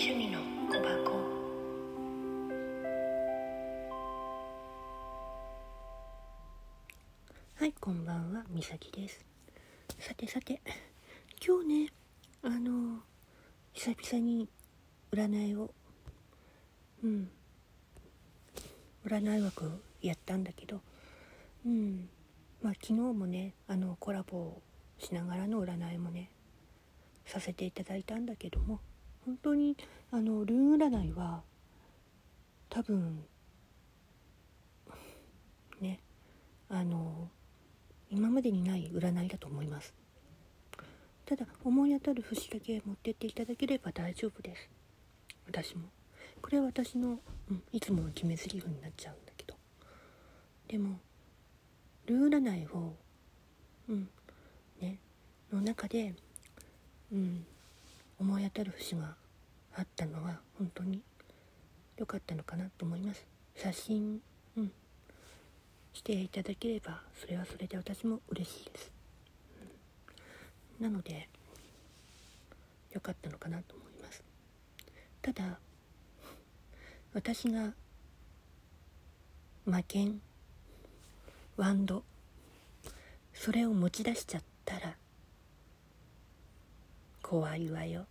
趣味の小箱。はいこんばんはみさきです。さてさて今日ねあの久々に占いをうん占い枠やったんだけどうんまあ昨日もねあのコラボをしながらの占いもねさせていただいたんだけども本当にあのルーン占いは多分ねあの今までにない占いだと思います。ただ思い当たる節だけ持ってっていただければ大丈夫です。私も。これは私の、うん、いつもの決め台詞になっちゃうんだけど。でもルー占いをうんねの中でうん思い当たる節があったのは本当に良かったのかなと思います。写真うん。していただければそれはそれで私も嬉しいです、うん、なので良かったのかなと思います。ただ私が魔剣ワンドそれを持ち出しちゃった。怖いわよ。